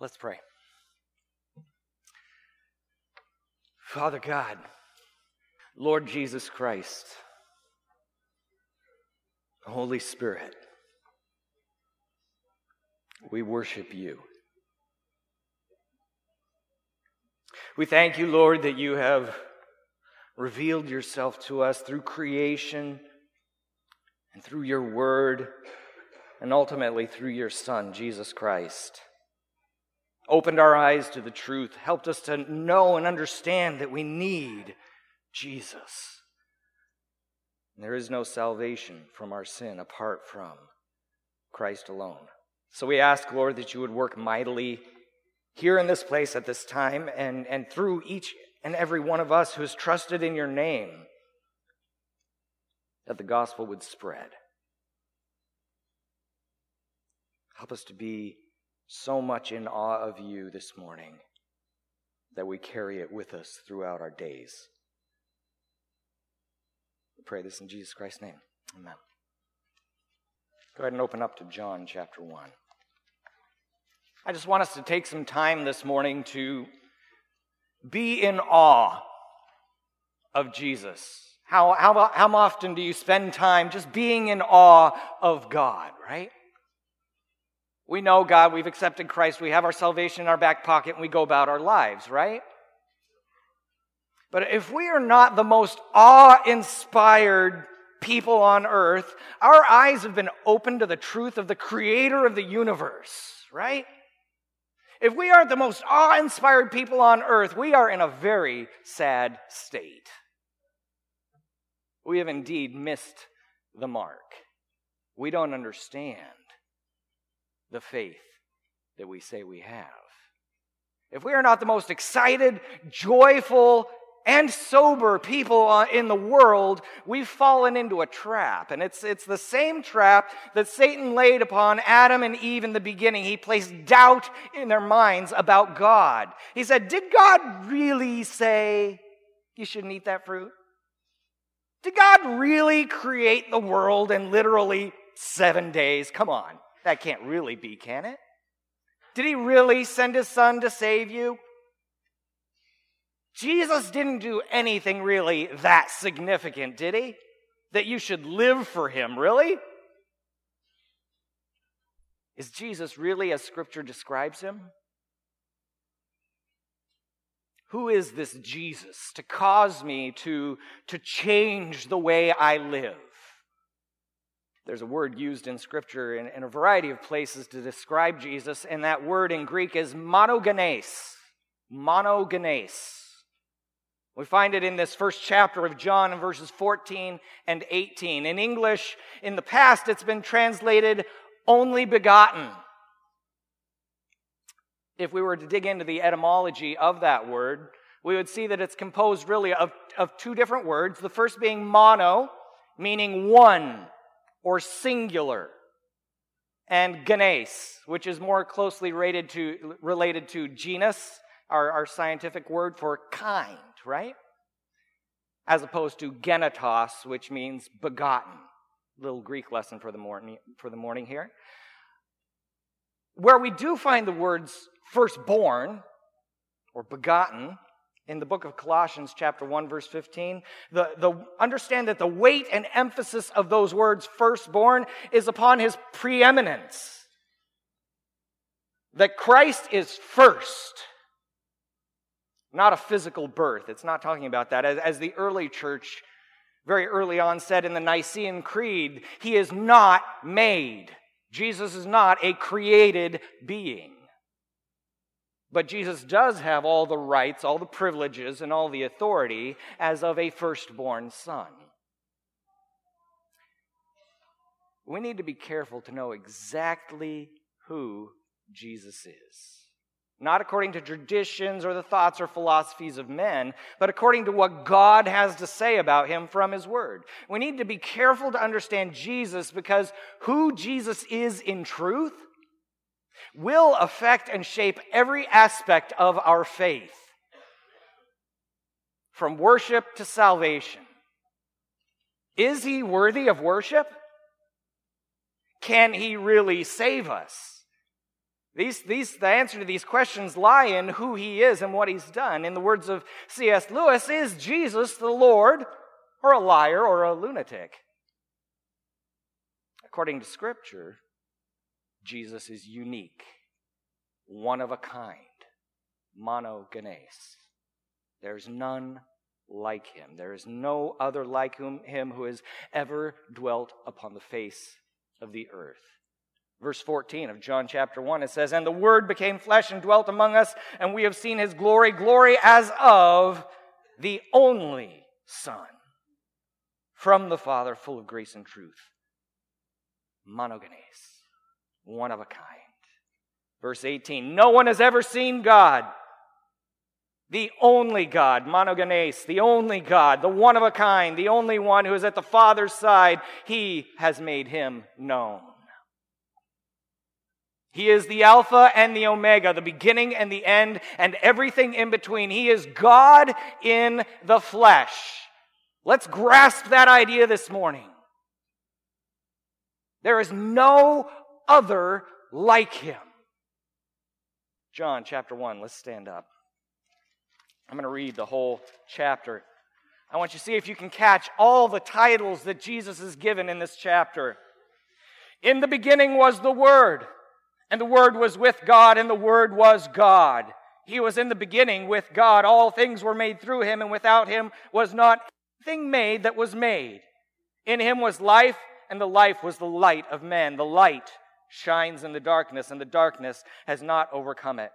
Let's pray. Father God, Lord Jesus Christ, Holy Spirit, we worship you. We thank you, Lord, that you have revealed yourself to us through creation and through your word and ultimately through your Son, Jesus Christ opened our eyes to the truth, helped us to know and understand that we need Jesus. There is no salvation from our sin apart from Christ alone. So we ask, Lord, that you would work mightily here in this place at this time and, and through each and every one of us who has trusted in your name, that the gospel would spread. Help us to be so much in awe of you this morning that we carry it with us throughout our days. We pray this in Jesus Christ's name. Amen. Go ahead and open up to John chapter 1. I just want us to take some time this morning to be in awe of Jesus. How, how, how often do you spend time just being in awe of God, right? We know God, we've accepted Christ, we have our salvation in our back pocket, and we go about our lives, right? But if we are not the most awe inspired people on earth, our eyes have been opened to the truth of the creator of the universe, right? If we aren't the most awe inspired people on earth, we are in a very sad state. We have indeed missed the mark. We don't understand the faith that we say we have. If we are not the most excited, joyful, and sober people uh, in the world, we've fallen into a trap. And it's, it's the same trap that Satan laid upon Adam and Eve in the beginning. He placed doubt in their minds about God. He said, Did God really say you shouldn't eat that fruit? Did God really create the world in literally seven days? Come on. That can't really be, can it? Did he really send his son to save you? Jesus didn't do anything really that significant, did he? That you should live for him, really? Is Jesus really as scripture describes him? Who is this Jesus to cause me to, to change the way I live? There's a word used in Scripture in, in, a variety of places to describe Jesus, and that word in Greek is monogenes. Monogenes. We find it in this first chapter of John in verses 14 and 18. In English, in the past, it's been translated only begotten. If we were to dig into the etymology of that word, we would see that it's composed really of, of two different words. The first being mono, meaning one or singular, and genes, which is more closely related to, related to genus, our, our scientific word for kind, right? As opposed to genetos, which means begotten. Little Greek lesson for the morning, for the morning here. Where we do find the words firstborn or begotten in the book of Colossians, chapter 1, verse 15. The, the, understand that the weight and emphasis of those words, firstborn, is upon his preeminence. That Christ is first, not a physical birth. It's not talking about that. As, as the early church very early on said in the Nicene Creed, he is not made. Jesus is not a created being. But Jesus does have all the rights, all the privileges, and all the authority as of a firstborn son. We need to be careful to know exactly who Jesus is. Not according to traditions or the thoughts or philosophies of men, but according to what God has to say about him from his word. We need to be careful to understand Jesus because who Jesus is in truth will affect and shape every aspect of our faith, from worship to salvation. Is he worthy of worship? Can he really save us? These, these, the answer to these questions lie in who he is and what he's done. In the words of C.S. Lewis, is Jesus the Lord or a liar or a lunatic? According to Scripture, Jesus is unique, one of a kind, monogenes. There's none like him. There is no other like him who has ever dwelt upon the face of the earth. Verse 14 of John chapter 1, it says, And the Word became flesh and dwelt among us, and we have seen his glory, glory as of the only Son from the Father, full of grace and truth. Monogenes, one of a kind. Verse 18, No one has ever seen God the only God, monogenes, the only God, the one of a kind, the only one who is at the Father's side, he has made him known. He is the Alpha and the Omega, the beginning and the end, and everything in between. He is God in the flesh. Let's grasp that idea this morning. There is no other like him. John chapter 1, let's stand up. I'm going to read the whole chapter. I want you to see if you can catch all the titles that Jesus is given in this chapter. In the beginning was the Word, and the Word was with God, and the Word was God. He was in the beginning with God. All things were made through him, and without him was not anything made that was made. In him was life, and the life was the light of men. The light shines in the darkness, and the darkness has not overcome it.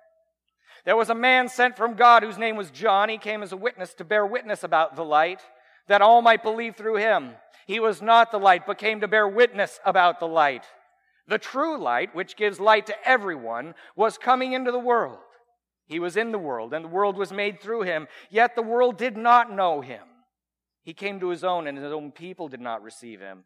There was a man sent from God whose name was John. He came as a witness to bear witness about the light, that all might believe through him. He was not the light, but came to bear witness about the light. The true light, which gives light to everyone, was coming into the world. He was in the world, and the world was made through him, yet the world did not know him. He came to his own, and his own people did not receive him.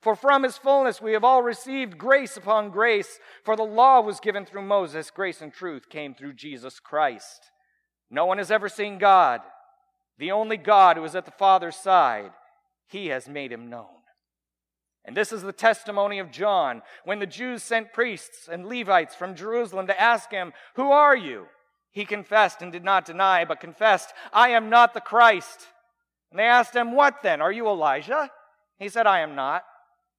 For from his fullness we have all received grace upon grace. For the law was given through Moses, grace and truth came through Jesus Christ. No one has ever seen God. The only God who is at the Father's side, he has made him known. And this is the testimony of John when the Jews sent priests and Levites from Jerusalem to ask him, Who are you? He confessed and did not deny, but confessed, I am not the Christ. And they asked him, What then? Are you Elijah? He said, I am not.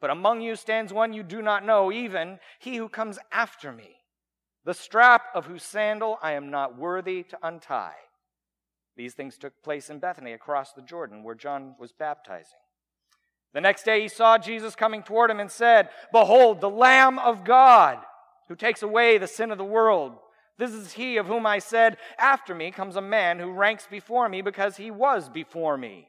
but among you stands one you do not know, even he who comes after me, the strap of whose sandal I am not worthy to untie. These things took place in Bethany across the Jordan, where John was baptizing. The next day he saw Jesus coming toward him and said, Behold, the Lamb of God, who takes away the sin of the world. This is he of whom I said, After me comes a man who ranks before me because he was before me.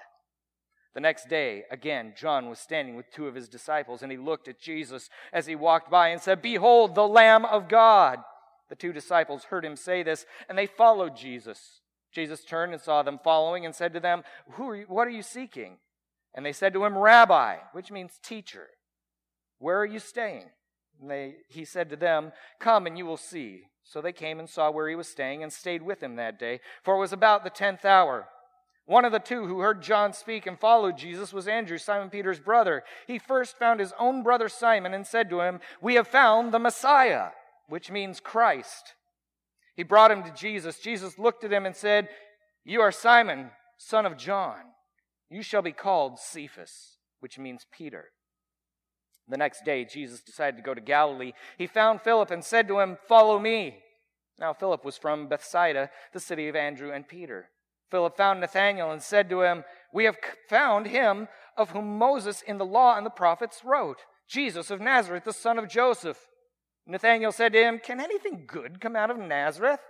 The next day, again, John was standing with two of his disciples, and he looked at Jesus as he walked by and said, Behold, the Lamb of God. The two disciples heard him say this, and they followed Jesus. Jesus turned and saw them following and said to them, Who are you, What are you seeking? And they said to him, Rabbi, which means teacher, where are you staying? And they, he said to them, Come and you will see. So they came and saw where he was staying and stayed with him that day, for it was about the tenth hour. One of the two who heard John speak and followed Jesus was Andrew, Simon Peter's brother. He first found his own brother Simon and said to him, We have found the Messiah, which means Christ. He brought him to Jesus. Jesus looked at him and said, You are Simon, son of John. You shall be called Cephas, which means Peter. The next day, Jesus decided to go to Galilee. He found Philip and said to him, Follow me. Now, Philip was from Bethsaida, the city of Andrew and Peter. Philip found Nathanael and said to him, We have found him of whom Moses in the law and the prophets wrote, Jesus of Nazareth, the son of Joseph. Nathanael said to him, Can anything good come out of Nazareth?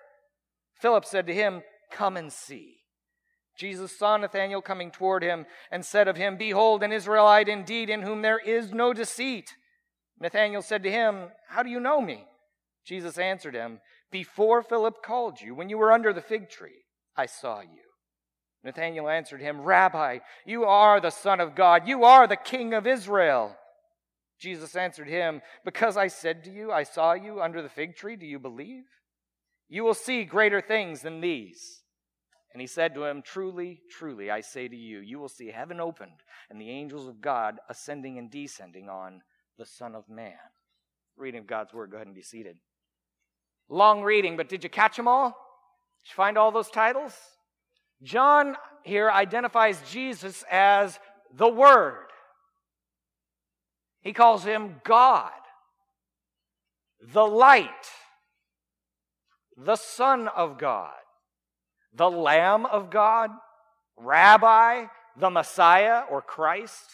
Philip said to him, Come and see. Jesus saw Nathanael coming toward him and said of him, Behold, an Israelite indeed, in whom there is no deceit. Nathanael said to him, How do you know me? Jesus answered him, Before Philip called you, when you were under the fig tree, I saw you. Nathanael answered him, Rabbi, you are the Son of God. You are the King of Israel. Jesus answered him, Because I said to you, I saw you under the fig tree, do you believe? You will see greater things than these. And he said to him, Truly, truly, I say to you, you will see heaven opened and the angels of God ascending and descending on the Son of Man. Reading of God's word, go ahead and be seated. Long reading, but did you catch them all? Did you find all those titles? John here identifies Jesus as the Word. He calls him God, the light, the Son of God, the Lamb of God, Rabbi, the Messiah or Christ,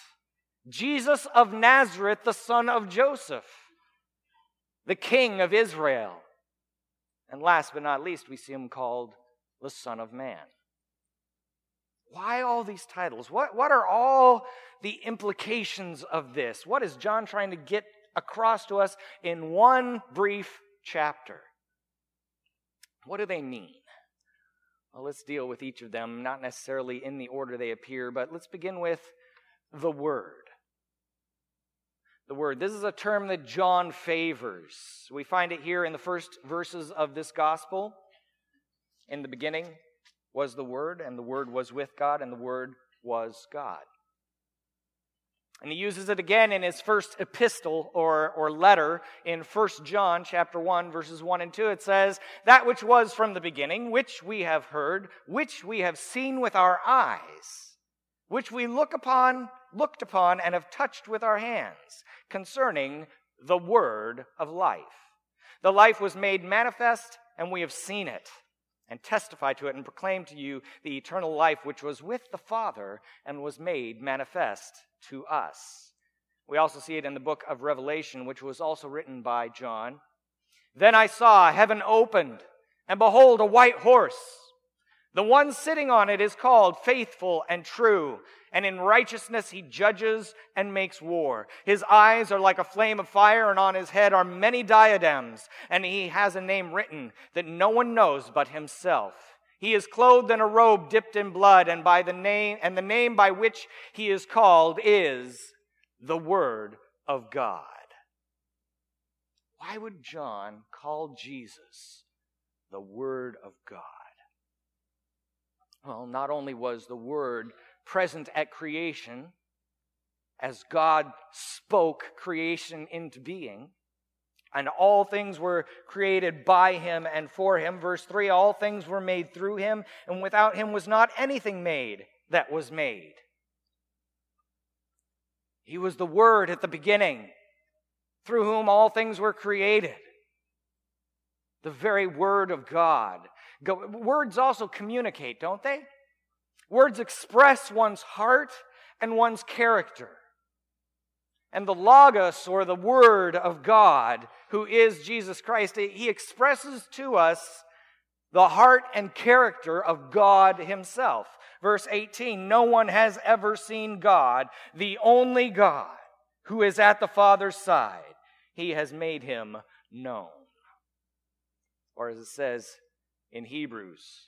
Jesus of Nazareth, the son of Joseph, the King of Israel. And last but not least, we see him called the Son of Man. Why all these titles? What, what are all the implications of this? What is John trying to get across to us in one brief chapter? What do they mean? Well, let's deal with each of them, not necessarily in the order they appear, but let's begin with the Word. The Word. This is a term that John favors. We find it here in the first verses of this gospel. In the beginning, was the Word, and the Word was with God, and the Word was God. And he uses it again in his first epistle or, or letter in 1 John chapter 1, verses 1 and 2. It says, That which was from the beginning, which we have heard, which we have seen with our eyes, which we look upon, looked upon, and have touched with our hands, concerning the word of life. The life was made manifest, and we have seen it and testify to it and proclaim to you the eternal life which was with the Father and was made manifest to us. We also see it in the book of Revelation, which was also written by John. Then I saw heaven opened, and behold, a white horse. The one sitting on it is called faithful and true, and in righteousness he judges and makes war. His eyes are like a flame of fire, and on his head are many diadems, and he has a name written that no one knows but himself. He is clothed in a robe dipped in blood, and by the name and the name by which he is called is the Word of God. Why would John call Jesus the Word of God? Well, not only was the Word present at creation as God spoke creation into being. And all things were created by him and for him. Verse 3 All things were made through him, and without him was not anything made that was made. He was the Word at the beginning, through whom all things were created. The very Word of God. Words also communicate, don't they? Words express one's heart and one's character. And the Logos, or the Word of God, who is Jesus Christ, he expresses to us the heart and character of God Himself. Verse 18 No one has ever seen God, the only God, who is at the Father's side. He has made Him known. Or as it says in Hebrews,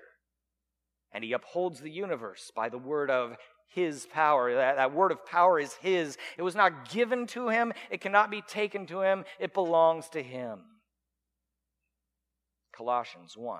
And he upholds the universe by the word of his power. That, that word of power is his. It was not given to him, it cannot be taken to him, it belongs to him. Colossians 1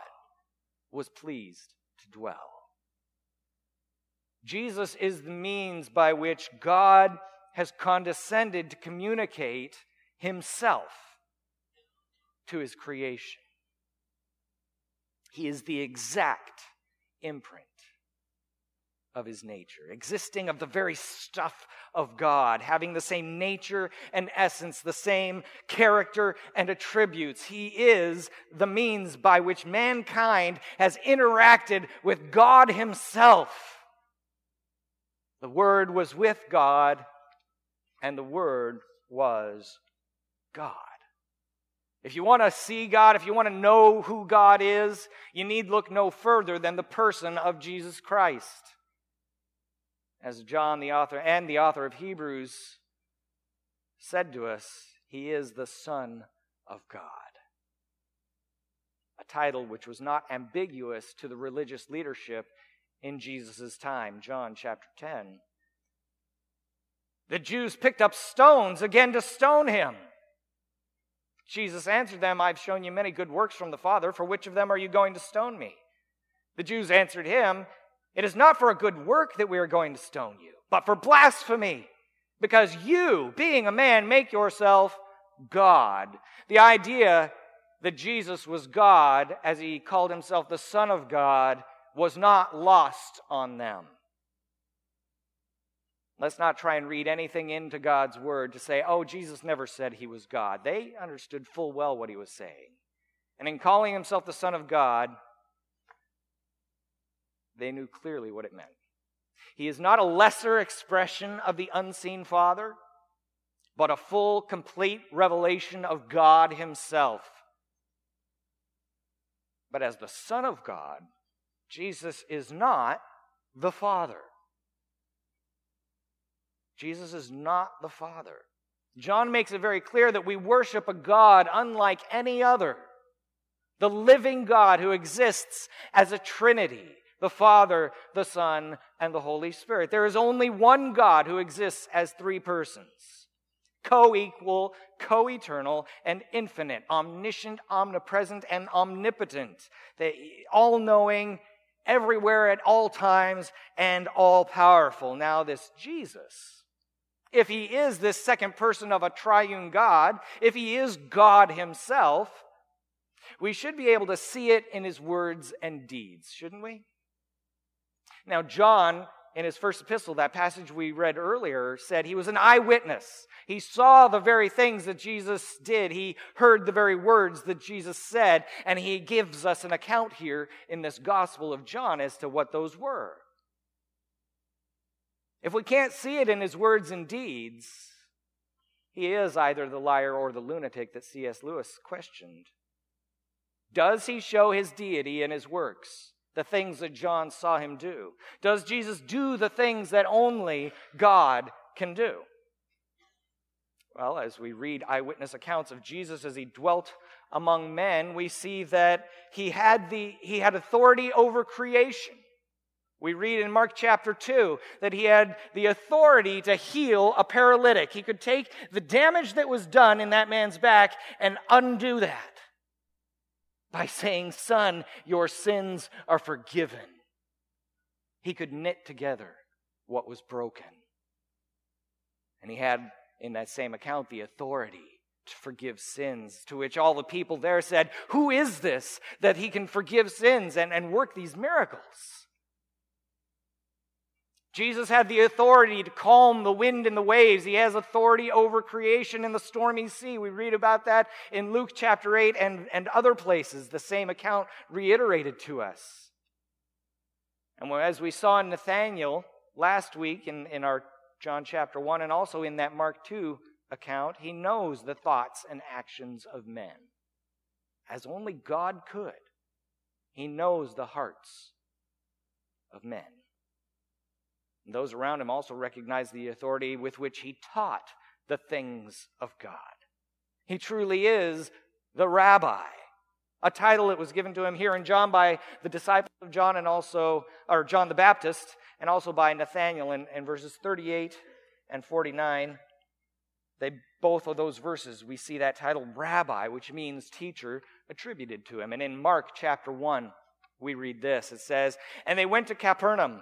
was pleased to dwell. Jesus is the means by which God has condescended to communicate himself to his creation. He is the exact imprint of his nature, existing of the very stuff of God, having the same nature and essence, the same character and attributes. He is the means by which mankind has interacted with God Himself. The Word was with God, and the Word was God. If you want to see God, if you want to know who God is, you need look no further than the person of Jesus Christ as John, the author, and the author of Hebrews said to us, he is the Son of God. A title which was not ambiguous to the religious leadership in Jesus' time, John chapter 10. The Jews picked up stones again to stone him. Jesus answered them, I've shown you many good works from the Father. For which of them are you going to stone me? The Jews answered him, it is not for a good work that we are going to stone you, but for blasphemy, because you, being a man, make yourself God. The idea that Jesus was God, as he called himself the Son of God, was not lost on them. Let's not try and read anything into God's word to say, oh, Jesus never said he was God. They understood full well what he was saying. And in calling himself the Son of God, they knew clearly what it meant. He is not a lesser expression of the unseen Father, but a full, complete revelation of God Himself. But as the Son of God, Jesus is not the Father. Jesus is not the Father. John makes it very clear that we worship a God unlike any other, the living God who exists as a Trinity the Father, the Son, and the Holy Spirit. There is only one God who exists as three persons co equal, co eternal, and infinite, omniscient, omnipresent, and omnipotent, all knowing, everywhere at all times, and all powerful. Now, this Jesus, if he is this second person of a triune God, if he is God himself, we should be able to see it in his words and deeds, shouldn't we? Now, John, in his first epistle, that passage we read earlier, said he was an eyewitness. He saw the very things that Jesus did, he heard the very words that Jesus said, and he gives us an account here in this Gospel of John as to what those were. If we can't see it in his words and deeds, he is either the liar or the lunatic that C.S. Lewis questioned. Does he show his deity in his works? The things that John saw him do? Does Jesus do the things that only God can do? Well, as we read eyewitness accounts of Jesus as he dwelt among men, we see that he had, the, he had authority over creation. We read in Mark chapter 2 that he had the authority to heal a paralytic. He could take the damage that was done in that man's back and undo that by saying, Son, your sins are forgiven. He could knit together what was broken. And he had, in that same account, the authority to forgive sins, to which all the people there said, Who is this that he can forgive sins and, and work these miracles? Jesus had the authority to calm the wind and the waves. He has authority over creation in the stormy sea. We read about that in Luke chapter 8 and, and other places, the same account reiterated to us. And as we saw in Nathanael last week in, in our John chapter 1 and also in that Mark 2 account, he knows the thoughts and actions of men as only God could. He knows the hearts of men. And those around him also recognized the authority with which he taught the things of God. He truly is the rabbi, a title that was given to him here in John by the disciples of John and also, or John the Baptist, and also by Nathanael in, in verses 38 and 49. They both of those verses we see that title rabbi, which means teacher, attributed to him. And in Mark chapter 1, we read this. It says, And they went to Capernaum.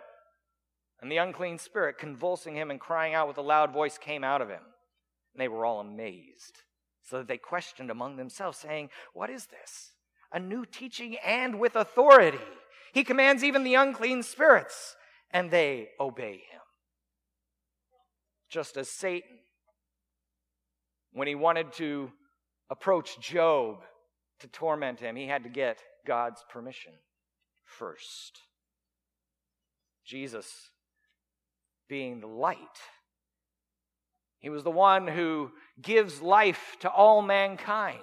And the unclean spirit, convulsing him and crying out with a loud voice, came out of him. And they were all amazed, so that they questioned among themselves, saying, What is this? A new teaching and with authority. He commands even the unclean spirits, and they obey him. Just as Satan, when he wanted to approach Job to torment him, he had to get God's permission first. Jesus, being the light, he was the one who gives life to all mankind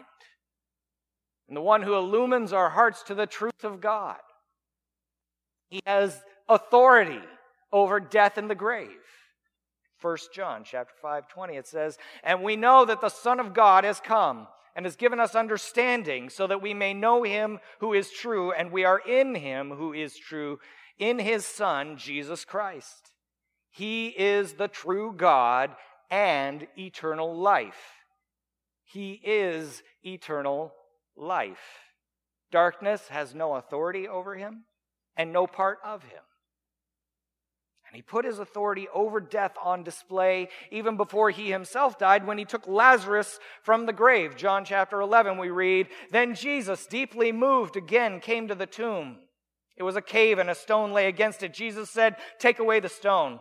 and the one who illumines our hearts to the truth of God. He has authority over death and the grave. 1 John chapter 5 20 it says, "And we know that the Son of God has come and has given us understanding so that we may know him who is true and we are in him who is true in his son Jesus Christ. He is the true God and eternal life. He is eternal life. Darkness has no authority over him and no part of him. And he put his authority over death on display even before he himself died when he took Lazarus from the grave. John chapter 11, we read, Then Jesus, deeply moved, again came to the tomb. It was a cave and a stone lay against it. Jesus said, Take away the stone.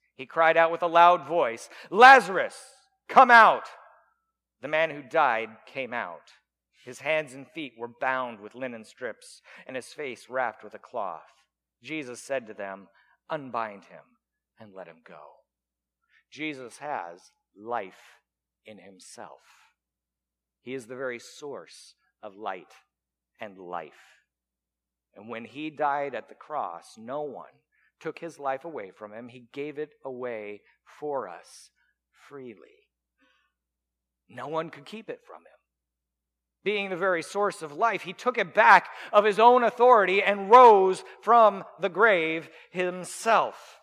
he cried out with a loud voice, Lazarus, come out! The man who died came out his hands and feet were bound with linen strips, and his face wrapped with a cloth. Jesus said to them, Unbind him and let him go. Jesus has life in himself. He is the very source of light and life. And when he died at the cross, no one took his life away from him. He gave it away for us freely. No one could keep it from him being the very source of life, he took it back of his own authority and rose from the grave himself.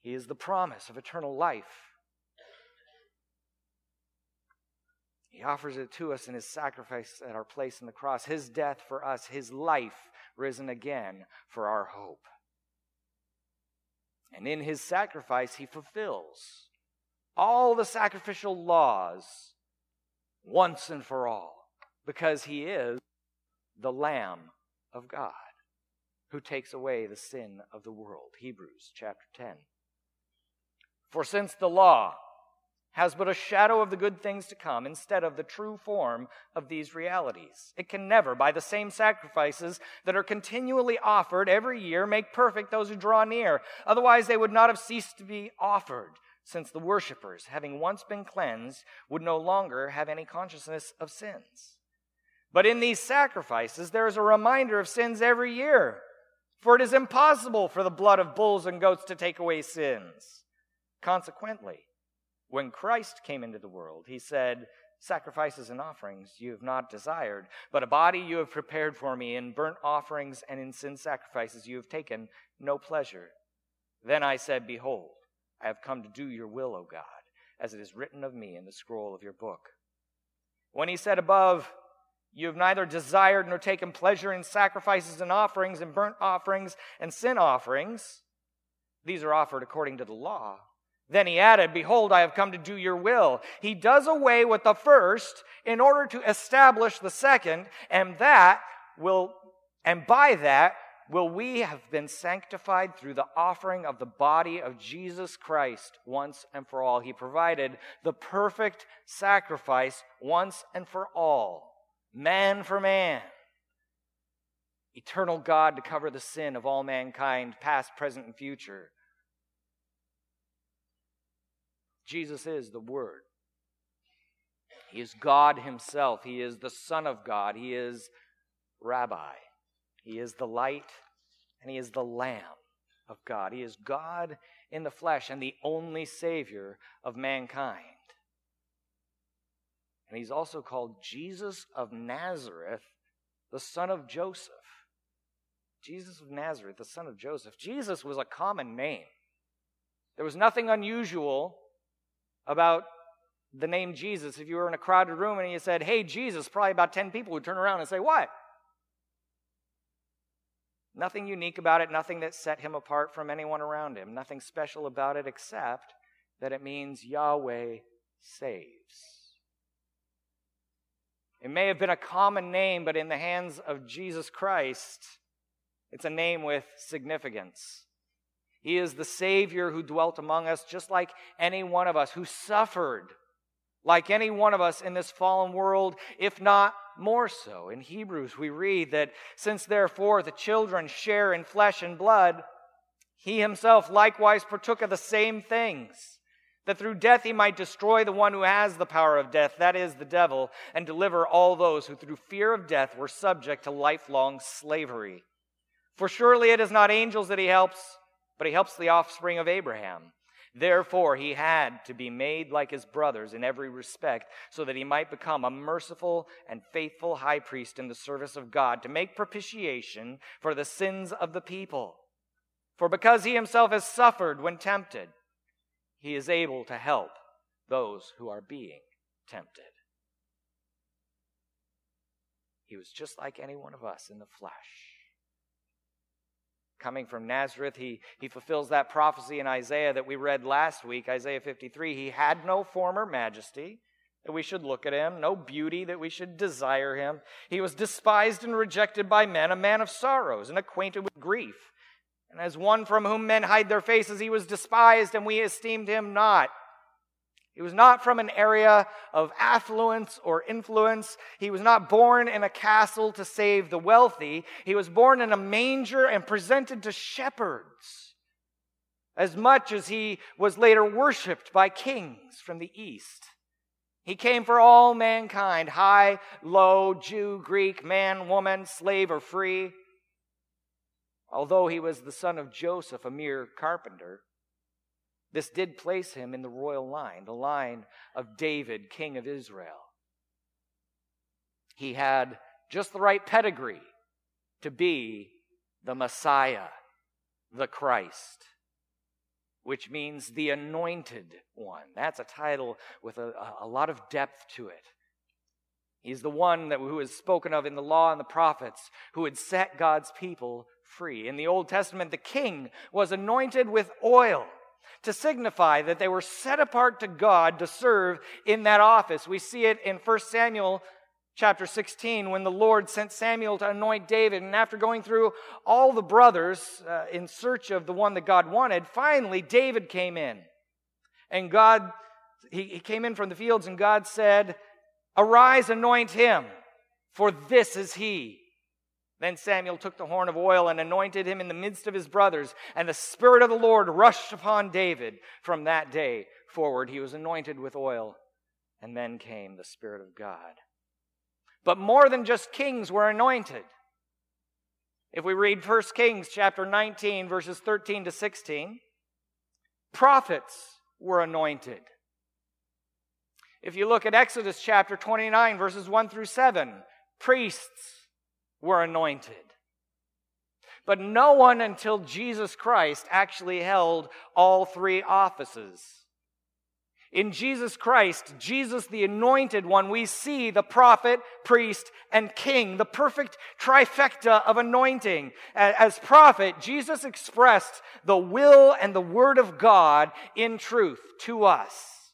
He is the promise of eternal life. He offers it to us in his sacrifice at our place in the cross, his death for us, his life risen again for our hope. And in his sacrifice, he fulfills all the sacrificial laws once and for all because he is the Lamb of God who takes away the sin of the world. Hebrews chapter 10. For since the law has but a shadow of the good things to come instead of the true form of these realities. It can never, by the same sacrifices that are continually offered every year, make perfect those who draw near. Otherwise, they would not have ceased to be offered, since the worshippers, having once been cleansed, would no longer have any consciousness of sins. But in these sacrifices, there is a reminder of sins every year. For it is impossible for the blood of bulls and goats to take away sins. Consequently, when Christ came into the world, he said, Sacrifices and offerings you have not desired, but a body you have prepared for me. In burnt offerings and in sin sacrifices you have taken no pleasure. Then I said, Behold, I have come to do your will, O God, as it is written of me in the scroll of your book. When he said above, You have neither desired nor taken pleasure in sacrifices and offerings and burnt offerings and sin offerings, these are offered according to the law then he added, Behold, I have come to do your will. He does away with the first in order to establish the second, and that will, and by that will we have been sanctified through the offering of the body of Jesus Christ once and for all. He provided the perfect sacrifice once and for all, man for man. Eternal God to cover the sin of all mankind, past, present, and future. Jesus is the Word. He is God Himself. He is the Son of God. He is Rabbi. He is the light, and He is the Lamb of God. He is God in the flesh and the only Savior of mankind. And He's also called Jesus of Nazareth, the son of Joseph. Jesus of Nazareth, the son of Joseph. Jesus was a common name. There was nothing unusual about the name Jesus. If you were in a crowded room and you said, Hey, Jesus, probably about 10 people would turn around and say, What? Nothing unique about it, nothing that set him apart from anyone around him, nothing special about it except that it means Yahweh saves. It may have been a common name, but in the hands of Jesus Christ, it's a name with significance. He is the Savior who dwelt among us, just like any one of us, who suffered like any one of us in this fallen world, if not more so. In Hebrews, we read that since therefore the children share in flesh and blood, he himself likewise partook of the same things, that through death he might destroy the one who has the power of death, that is, the devil, and deliver all those who through fear of death were subject to lifelong slavery. For surely it is not angels that he helps but he helps the offspring of Abraham. Therefore, he had to be made like his brothers in every respect, so that he might become a merciful and faithful high priest in the service of God, to make propitiation for the sins of the people. For because he himself has suffered when tempted, he is able to help those who are being tempted. He was just like any one of us in the flesh coming from Nazareth. He, he fulfills that prophecy in Isaiah that we read last week, Isaiah 53. He had no former majesty that we should look at him, no beauty that we should desire him. He was despised and rejected by men, a man of sorrows and acquainted with grief. And as one from whom men hide their faces, he was despised, and we esteemed him not. He was not from an area of affluence or influence. He was not born in a castle to save the wealthy. He was born in a manger and presented to shepherds, as much as he was later worshiped by kings from the east. He came for all mankind, high, low, Jew, Greek, man, woman, slave, or free. Although he was the son of Joseph, a mere carpenter, this did place him in the royal line, the line of David, king of Israel. He had just the right pedigree to be the Messiah, the Christ, which means the anointed one. That's a title with a, a lot of depth to it. He's the one that, who is spoken of in the law and the prophets, who had set God's people free. In the Old Testament, the king was anointed with oil to signify that they were set apart to God to serve in that office. We see it in 1 Samuel chapter 16 when the Lord sent Samuel to anoint David. And after going through all the brothers uh, in search of the one that God wanted, finally David came in. And God he, he came in from the fields, and God said, Arise, anoint him, for this is he. Then Samuel took the horn of oil and anointed him in the midst of his brothers, and the Spirit of the Lord rushed upon David. From that day forward, he was anointed with oil, and then came the Spirit of God. But more than just kings were anointed. If we read 1 Kings chapter 19, verses 13 to 16, prophets were anointed. If you look at Exodus chapter 29, verses 1 through 7, priests were anointed. But no one until Jesus Christ actually held all three offices. In Jesus Christ, Jesus the anointed one, we see the prophet, priest, and king, the perfect trifecta of anointing. As prophet, Jesus expressed the will and the word of God in truth to us.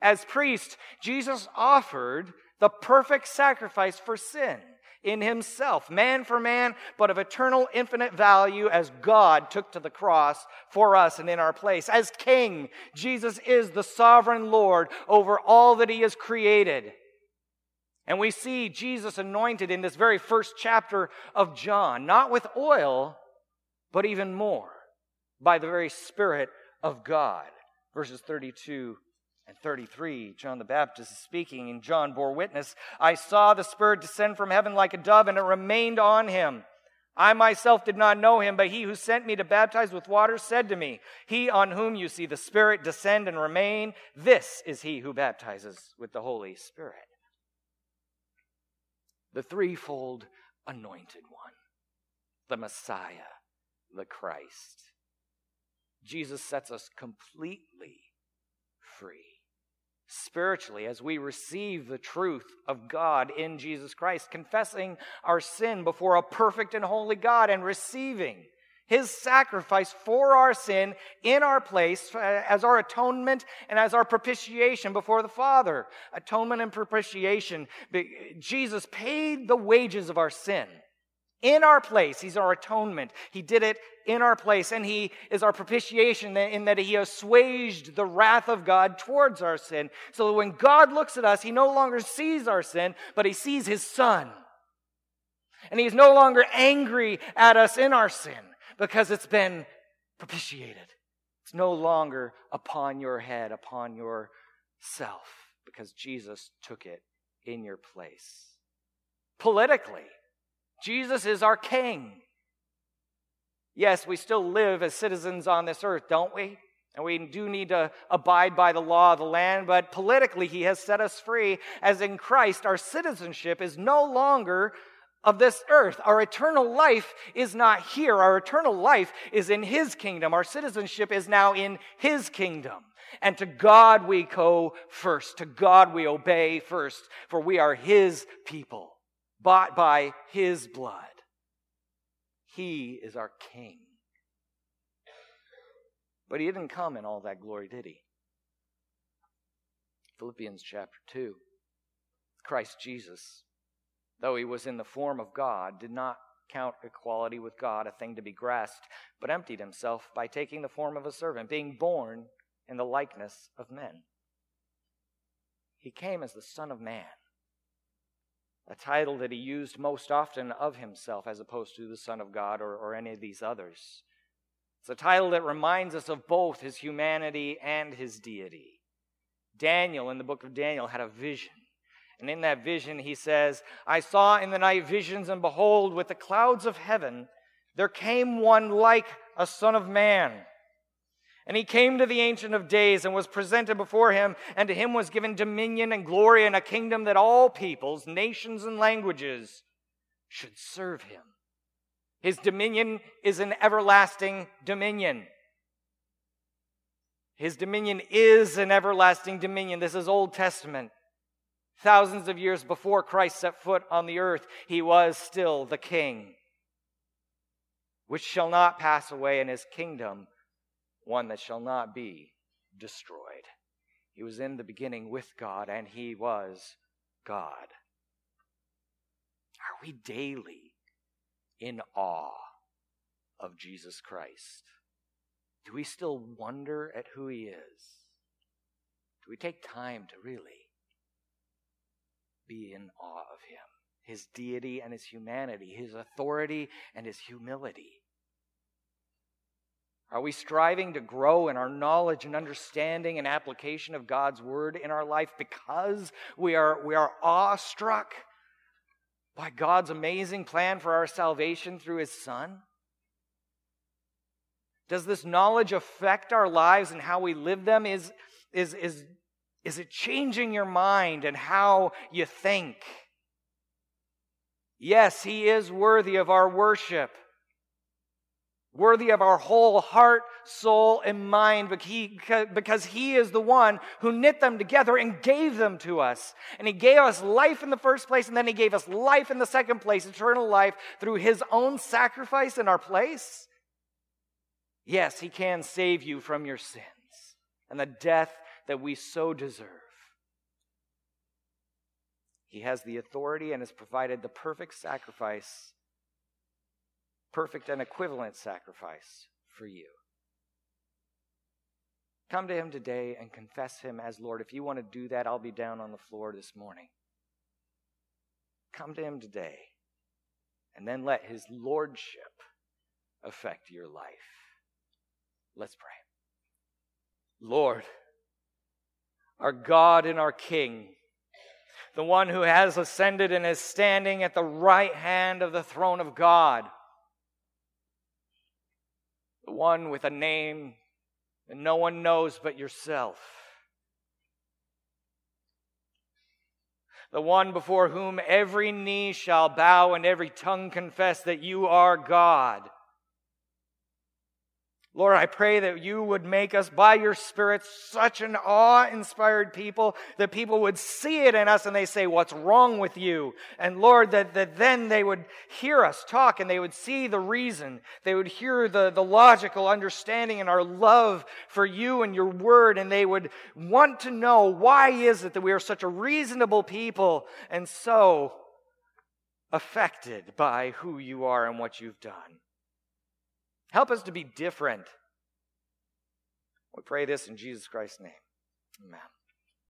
As priest, Jesus offered the perfect sacrifice for sin in himself, man for man, but of eternal, infinite value as God took to the cross for us and in our place. As king, Jesus is the sovereign Lord over all that he has created. And we see Jesus anointed in this very first chapter of John, not with oil, but even more by the very Spirit of God. Verses 32 and 33, John the Baptist is speaking, and John bore witness. I saw the Spirit descend from heaven like a dove, and it remained on him. I myself did not know him, but he who sent me to baptize with water said to me, He on whom you see the Spirit descend and remain, this is he who baptizes with the Holy Spirit. The threefold anointed one, the Messiah, the Christ. Jesus sets us completely free spiritually as we receive the truth of God in Jesus Christ, confessing our sin before a perfect and holy God and receiving his sacrifice for our sin in our place uh, as our atonement and as our propitiation before the Father. Atonement and propitiation. Jesus paid the wages of our sin in our place. He's our atonement. He did it in our place, and He is our propitiation in that He assuaged the wrath of God towards our sin. So that when God looks at us, He no longer sees our sin, but He sees His Son. And He's no longer angry at us in our sin because it's been propitiated. It's no longer upon your head, upon yourself, because Jesus took it in your place. Politically, Jesus is our king. Yes, we still live as citizens on this earth, don't we? And we do need to abide by the law of the land, but politically, he has set us free. As in Christ, our citizenship is no longer of this earth. Our eternal life is not here. Our eternal life is in his kingdom. Our citizenship is now in his kingdom. And to God we go first. To God we obey first, for we are his people bought by his blood. He is our king. But he didn't come in all that glory, did he? Philippians chapter 2. Christ Jesus, though he was in the form of God, did not count equality with God a thing to be grasped, but emptied himself by taking the form of a servant, being born in the likeness of men. He came as the Son of Man a title that he used most often of himself as opposed to the Son of God or, or any of these others. It's a title that reminds us of both his humanity and his deity. Daniel, in the book of Daniel, had a vision. And in that vision, he says, I saw in the night visions, and behold, with the clouds of heaven, there came one like a Son of Man. And he came to the Ancient of Days and was presented before him, and to him was given dominion and glory and a kingdom that all peoples, nations, and languages should serve him. His dominion is an everlasting dominion. His dominion is an everlasting dominion. This is Old Testament. Thousands of years before Christ set foot on the earth, he was still the king, which shall not pass away, in his kingdom one that shall not be destroyed. He was in the beginning with God, and he was God. Are we daily in awe of Jesus Christ? Do we still wonder at who he is? Do we take time to really be in awe of him? His deity and his humanity, his authority and his humility. Are we striving to grow in our knowledge and understanding and application of God's word in our life because we are, we are awestruck by God's amazing plan for our salvation through his Son? Does this knowledge affect our lives and how we live them? Is, is, is, is it changing your mind and how you think? Yes, He is worthy of our worship, worthy of our whole heart, soul, and mind because He is the one who knit them together and gave them to us. And He gave us life in the first place, and then He gave us life in the second place, eternal life, through His own sacrifice in our place. Yes, He can save you from your sins and the death that we so deserve. He has the authority and has provided the perfect sacrifice, perfect and equivalent sacrifice for you. Come to Him today and confess Him as Lord. If you want to do that, I'll be down on the floor this morning. Come to Him today and then let His Lordship affect your life. Let's pray. Lord, our God and our King, the one who has ascended and is standing at the right hand of the throne of God, the one with a name that no one knows but yourself, the one before whom every knee shall bow and every tongue confess that you are God. Lord, I pray that you would make us by your Spirit such an awe inspired people that people would see it in us and they say, What's wrong with you? And Lord, that, that then they would hear us talk and they would see the reason. They would hear the, the logical understanding and our love for you and your word, and they would want to know why is it that we are such a reasonable people and so affected by who you are and what you've done. Help us to be different. We pray this in Jesus Christ's name. Amen.